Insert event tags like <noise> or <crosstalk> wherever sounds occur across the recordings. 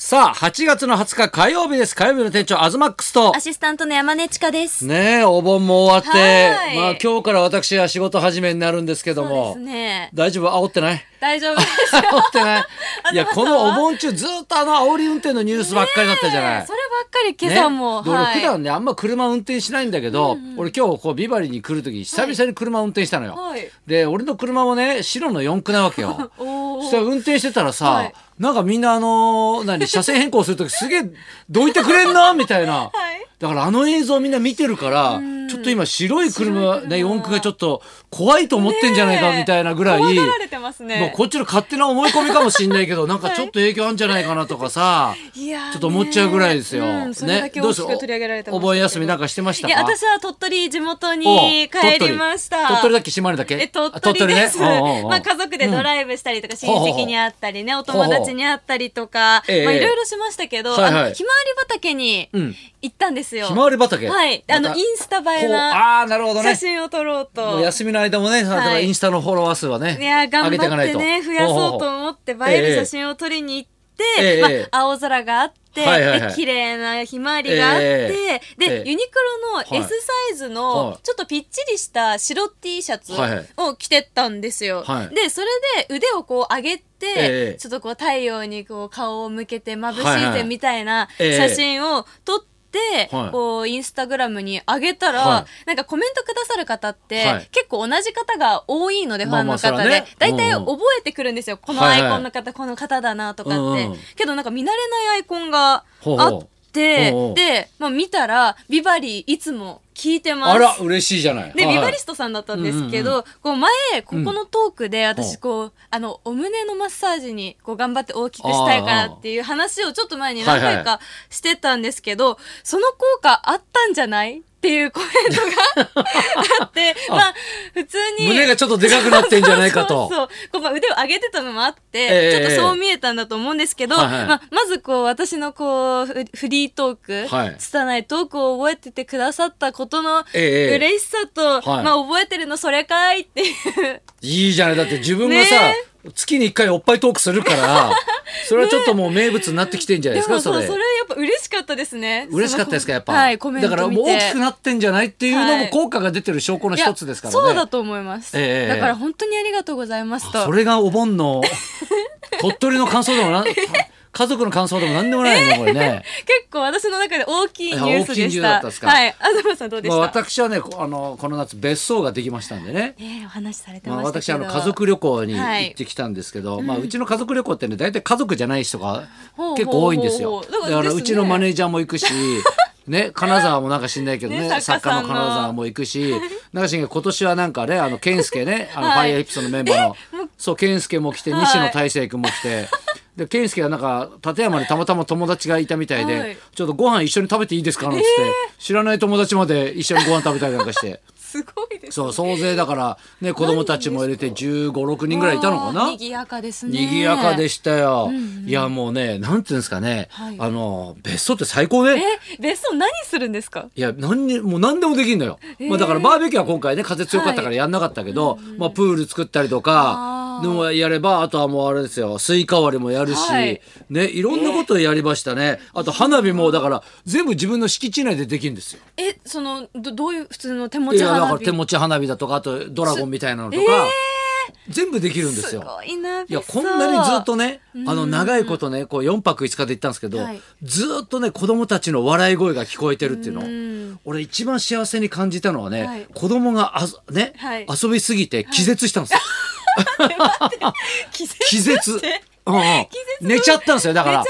さあ、8月の20日火曜日です。火曜日の店長、アズマックスと。ア。シスタントの山根千佳です。ねえ、お盆も終わって、はい。まあ今日から私は仕事始めになるんですけどそうでもす、ね。大丈夫？煽ってない？大丈夫ですよ。<laughs> 煽ってない？いや、このお盆中ずっとあの煽り運転のニュースばっかりだったじゃない。そればっかり今朝も。ね、はい。普段ねあんま車運転しないんだけど、俺今日こうビバリーに来る時久々に車運転したのよ、はい。で俺の車もね白の四駆なわけよ。<laughs> そしたら運転してたらさ、はいなんかみんなあのー何 <laughs> 車線変更する時すげえどいてくれんな？みたいな、<laughs> はい。だからあの映像みんな見てるからちょっと今白い車ね四駆がちょっと怖いと思ってんじゃないかみたいなぐらい、怖がられてますね。まあ、こっちの勝手な思い込みかもしんないけどなんかちょっと影響あるんじゃないかなとかさ、ちょっと思っちゃうぐらいですよ。うんそれだけ大きくどう？です取り上げられてます。お盆休みなんかしてましたか？いや、私は鳥取地元に帰りました。鳥取。だっけ島根だっけ？え鳥あ取です。ね。おうおうおう。まあ家族でドライブしたりとか、親戚に会ったりね、お友達に会ったりとか、ええまあいろいろしましたけど、はいはい。あのひまわり畑にうん。行ったんですよ。ひまわり畑？はい。あの、インスタ映えなあーなるほどね。写真を撮ろうと。休みの間もね、だからインスタのフォロワー数はねいや頑張ってね増やそうと思って映える写真を撮りに行って、まあ、青空があって、はいはいはい。で綺麗なひまわりがあって、ええで、ええユニクロのはい。S サイズはい。のちょっとぴっちりした白 T シャツはいはい。を着てったんですよ。はい。でそれで腕をこう上げて、ええちょっとこう太陽にこう顔を向けて眩しはいはいいぜみたいなええ。写真を撮って。はい。こうインスタグラムに上げたら、はなんかコメントくださる方って、はい。結構同じ方が多いのでファンの方で、大体うんうん。覚えてくるんですよ、このはいはい。アイコンの方、この方だなとかって、うんうん。けどなんか見慣れないアイコンがあってで、まあ、見たらビバリーいつも聞いてます。あら嬉しいじゃない。で、はいビバリストさんだったんですけど、こう前ここのトークでうん。私こう、あのお胸のマッサージにこう頑張って大きくしたいからっていう話をちょっと前に何回かしてたんですけど、その効果あったんじゃないっていうコメントが <laughs> あってまあ普通に。胸がちょっとでかくなってんじゃないかと。<laughs> そうこう、まあ、腕を上げてたのもあって、ええちょっとそう見えたんだと思うんですけど、はいはいまあ、まずこう私のこうフフリートーク、はい。拙いトークを覚えててくださったことのええ嬉しさと、はい。まあ覚えてるのそれかいっていう。いいじゃない。だって自分がさ、ね。月に1回おっぱいトークするから <laughs> それはちょっともう名物になってきてんじゃないですか、もそれ。それやっぱ嬉しかったですね。嬉しかったですかやっぱ、はいコメントだからもう大きくなってんじゃないっていうのはい。も効果が出てる証拠の一つですからね。そうだと思います、ええだから本当にありがとうございますとそれがお盆の鳥取の感想でもな家族の感想でも何でもないねこれね、<laughs> 結構私の中で大きいニュースでした。だったですか。はい。東さんどうでまあ、した、私はねこあのこの夏別荘ができましたんでね。ねえお話しされてまあ、ましたけど、私あの家族旅行にはい。行ってきたんですけど、まあ、うちの家族旅行ってね大体家族じゃない人が結構多いんですよ。だからうちのマネージャーも行くし <laughs> ね金沢もなんか知んないけどねね作家の金沢も行くしなんか今年はなんかねあの健介ねあの、はい。ファイヤーヒップスのメンバーの。そう健介も来てはい。西野大成君も来て。で健介はなんか立山にたまたま友達がいたみたいで、はい。ちょっとご飯一緒に食べていいですか？なんつって、知らない友達まで一緒にご飯食べたりなんかして。すごいですそう総勢だからね子供たちも入れて1 5 6人ぐらいいたのかな？わあ賑やかですね。賑やかでししたよ、いやもうねなんていうんですかね、はい。あの別荘って最高ね。え別荘何するんですか？いや何にもう何でもできるのよ、まあ、だからバーベキューは今回ね風強かったからやんなかったけど、まあ、プール作ったりとかあーでもやればあとはもうあれですよスイカ割りもやるし、はい。ねいろんなことやりましたね、あと花火もだから全部自分の敷地内でできるんですよ。えそのどどういう普通の手持いやだち花火から手持ち花火だとかあとドラゴンみたいなのとか、全部できるんですよ。すごいないやこんなにずっとねあの長いことねこう4泊5日で行ったんですけど、はい。ずっとね子供たちの笑い声が聞こえてるっていうの。うん。俺一番幸せに感じたのはね、はい。子供があね、はい。遊びすぎて気絶したんですよ。気 <laughs> 絶気絶。うんうん。寝ちゃったんですよだから。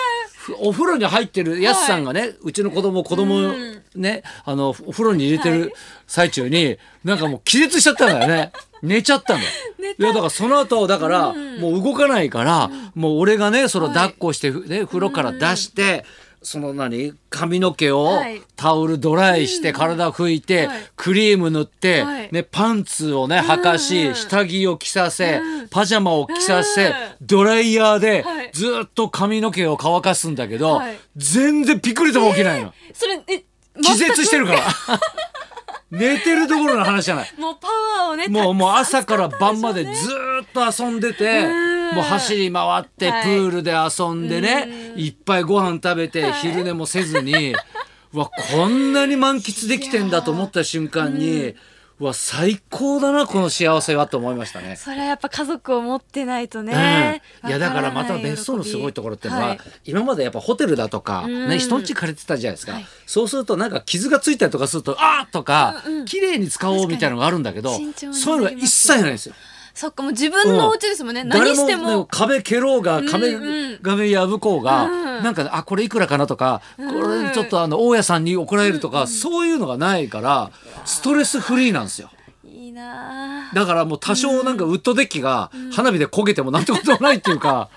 お風呂に入ってるやすさんがね、うちの子供子供ねあのお風呂に入れてる最中に、なんかもう気絶しちゃったんだよね。寝ちゃったんだよ寝た。いやだからその後だから、もう動かないから、もう俺がねその抱っこして、ね、風呂から出して、その何？髪の毛をはい。タオルドライして体拭いて、はい。クリーム塗って、はい。ね、パンツをね履かし、うん。下着を着させ、うんパジャマを着させ、うん。ドライヤーではい。ずっと髪の毛を乾かすんだけど、はい。全然ピクリとも起きないの。それえ気絶してるから。<laughs> 寝てるところの話じゃない。もうパワーをねもうもう朝から晩までずーっと遊んでてうんもう走り回ってプはい。ールで遊んでねいっぱいご飯食べてはい。昼寝もせずに <laughs> うわこんなに満喫できてんだと思った瞬間にうわ最高だなこの幸せはと思いましたね。それはやっぱ家族を持ってないとね、うん、いやだからまた別荘のすごいところっていうのは、はい。今までやっぱホテルだとか、うん。ね、人ん家借りてたじゃないですか、はい。そうするとなんか傷がついたりとかするとあーとか、うんうん。綺麗に使おうみたいなのがあるんだけどそういうのが一切ないんですよ。そっかもう自分のお家ですもんね、何しても。壁蹴ろうが壁、うんうん。壁破こうが、うんなんかあこれいくらかなとか、んこれちょっとあの大家さんに怒られるとか、そういうのがないからストレスフリーなんですよ。いいなあ。だからもう多少なんかウッドデッキが花火で焦げてもなんてこともないっていうか、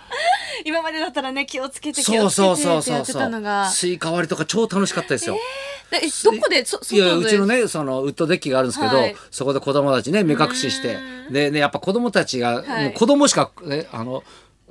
<laughs> 今までだったらね気をつけて気そうをつけそうそうてってやってそうそうたのが。スイカ割りとか超楽しかったですよ。ええどこで？そいやうちのねそのウッドデッキがあるんですけど、はい。そこで子供たちね目隠しして。でねやっぱ子供たちが、はい。もう子供しか、ね、あの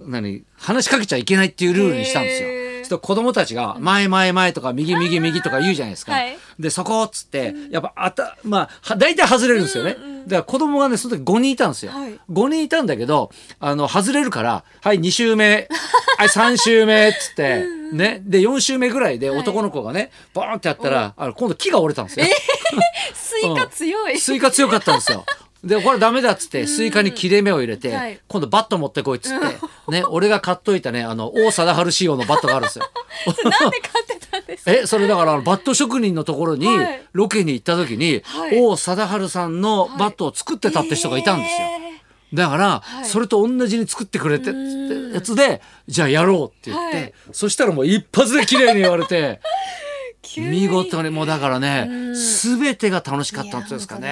何？話しかけちゃいけないっていうルールにしたんですよ。へーと子供たちが前前前とか右右右とか言うじゃないですか。はい。でそこっつってやっぱあたまあは大体外れるんですよね。だから子供がねその時5人いたんですよ。はい。5人いたんだけどあの外れるからはい2周目 <laughs> はい3周目っつってね。で4周目ぐらいで男の子がねバーンってやったらあの今度木が折れたんですよ。スイカ強い、スイカ強かったんですよ。でこれダメだっつってスイカに切れ目を入れて、はい。今度バット持ってこいっつって、ね、俺が買っといたねあの王貞治仕様のバットがあるんですよ。<laughs> なんで買ってたんですか？えそれだからあのバット職人のところにはい。ロケに行った時に、はい。王貞治さんのバットを作ってたって人がいたんですよ。えだから、い。それと同じに作ってくれてうん。やつでじゃあやろうって言って、はい。そしたらもう一発で綺麗に言われて <laughs> 見事にもうだからねうん。全てが楽しかったんですかいや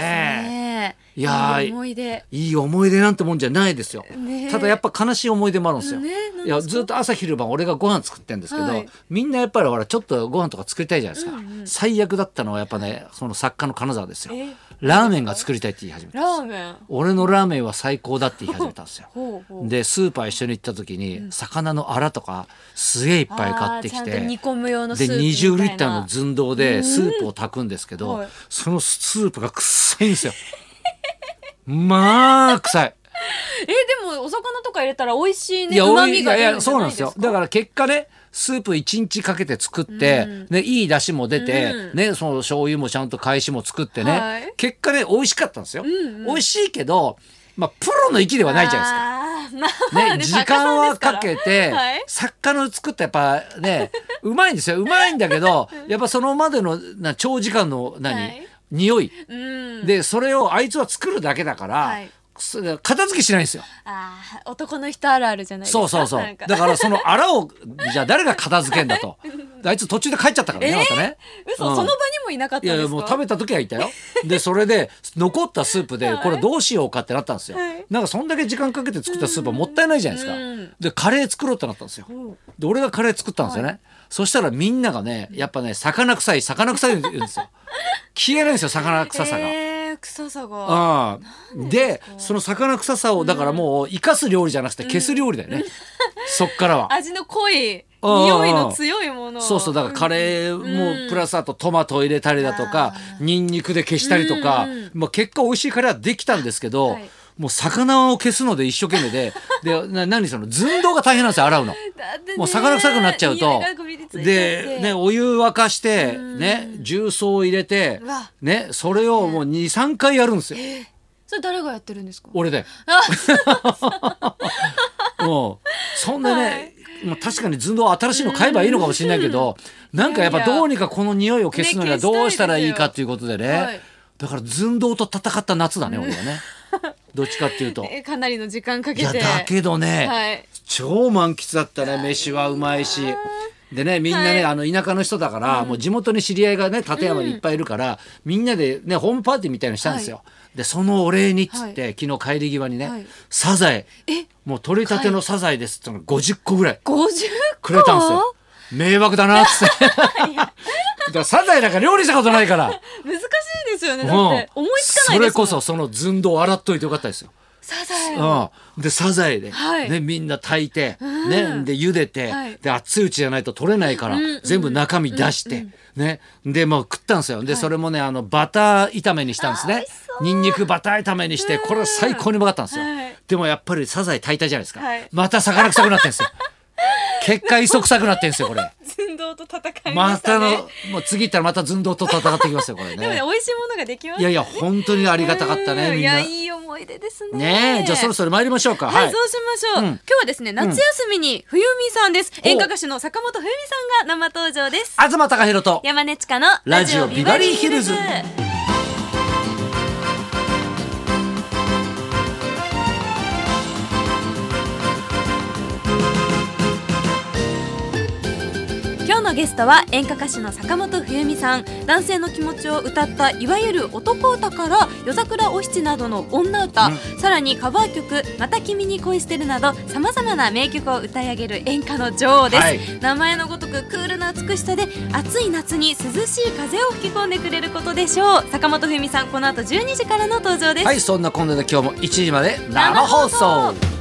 ね。いいやーい思い出いい思い出なんてもんじゃないですよ。ねえただやっぱ悲しい思い出もあるんですよ。ねいやずっと朝昼晩俺がご飯作ってんですけど、はいみんなやっぱりほらちょっとご飯とか作りたいじゃないですか。最悪だったのはやっぱねその作家の金沢ですよえ。ラーメンが作りたいって言い始めた。ラーメン？俺のラーメンは最高だって言い始めたんですよ。<laughs> でスーパー一緒に行った時に、魚のアラとかすげえいっぱい買ってきて煮込む用のスでープみたいな20リッターの寸胴でスープを炊くんですけど、はいそのスープが臭いんですよ。まあ臭い。<laughs> えでもお魚とか入れたら美味しいね。いや、旨味が出るんじそうなんですよ。だから結果ね、スープ1日かけて作って、うん。ね、いい出汁も出て、うん。ね、その醤油もちゃんと返しも作ってね、はい。結果ね、美味しかったんですよ。んうん。美味しいけど、まあ、プロの域ではないじゃないですか。ね、時間はかけて、はい作家の作ったやっぱねうまいんですよ。うまいんだけどやっぱそのまでのな長時間の何、はい匂いうんでそれをあいつは作るだけだから、はい片付けしないんですよ。あー男の人あるあるじゃないですかそうそうそうだからそのあらをじゃあ誰が片付けんだと <laughs> あいつ途中で帰っちゃったからね、えーまたね。嘘、うんその場にもいなかったですか？やいやもう食べた時はいたよ。でそれで残ったスープではいこれどうしようかってなったんですよ。はいなんかそんだけ時間かけて作ったスープはもったいないじゃないですか。うんでカレー作ろうってなったんですよ。で俺がカレー作ったんですよね。そしたらみんながねやっぱね魚臭い魚臭い言うんですよ。<laughs> 消えないんですよ魚臭さが。えー、臭さが。ああでその魚臭さをだからもう生かす料理じゃなくて消す料理だよね、そっからは。<laughs> 味の濃いうん。うんうん匂いの強いものを。そうそうだからカレーもプラスあとトマトを入れたりだとかニンニクで消したりとか、うんうん。まあ、結果美味しいカレーはできたんですけど、はい。もう魚を消すので一生懸命ででな何その寸胴が大変なんですよ洗うの。もう魚臭くなっちゃうと。で、ね、お湯沸かして、うん。ね、重曹を入れてね、それをもう23回やるんですよ。それ誰がやってるんですか？俺 <laughs> で。もうそんなね、まあ、確かに寸胴新しいの買えばいいのかもしれないけど、なんかやっぱどうにかこの匂いを消すのにはどうしたらいいかっていうことでね、はい。だから寸胴と戦った夏だね、俺はね。<laughs> どっちかっていうと。えかなりの時間かいやけてだけどね、はい超満喫だったね飯はうまいし。でねみんなね、はい。あの田舎の人だから、もう地元に知り合いがね立山にいっぱいいるから、みんなでねホームパーティーみたいのしたんですよ。でそのお礼にっつって、は昨日帰り際にね、はい。サザエ。え？もう取れたてのサザエですってのが50個ぐらい。50個？くれたんですよ。迷惑だなっつって。<laughs> <laughs> だサザエなんか料理したことないから。<laughs> 難しいですよねだうん。って思いつかないですもん。それこそその寸胴洗っといてよかったですよ。サザエを。うん、でサザエで、はい。ね、みんな炊いて、うん。ね、で茹でて、はい。で熱いうちじゃないと取れないから、うんうん全部中身出して、ね、でもう食ったんですよ。で、それもねあのバター炒めにしたんですね。にんにくバター炒めにしてこれ最高にうまかったんですよ、はい。でもやっぱりサザエ炊いたじゃないですか、はい。また魚臭くなってんですよ。結果磯臭くなってんですよこれ。<laughs> 寸胴と戦いまましたのもう次行ったらまた寸胴と戦ってきますよこれでもねね美味しいものができましたいやいや本当にありがたかったねうん。みんな。いやいい思い出ですね。ねえじゃあそろそろ参りましょうか。はい、そうしましょう、うん。今日はですね夏休みに冬美さんです、演歌歌手の坂本冬美さんが生登場です。東貴博と山根千佳のラジオビバリーヒルズのゲストは演歌歌手の坂本冬美さん。男性の気持ちを歌ったいわゆる男歌から夜桜お七などの女歌、さらにカバー曲「また君に恋してる」などさまざまな名曲を歌い上げる演歌の女王です、はい。名前のごとくクールな美しさで暑い夏に涼しい風を吹き込んでくれることでしょう。坂本冬美さんこの後12時からの登場です、はいそんな今度で今日も1時まで生放送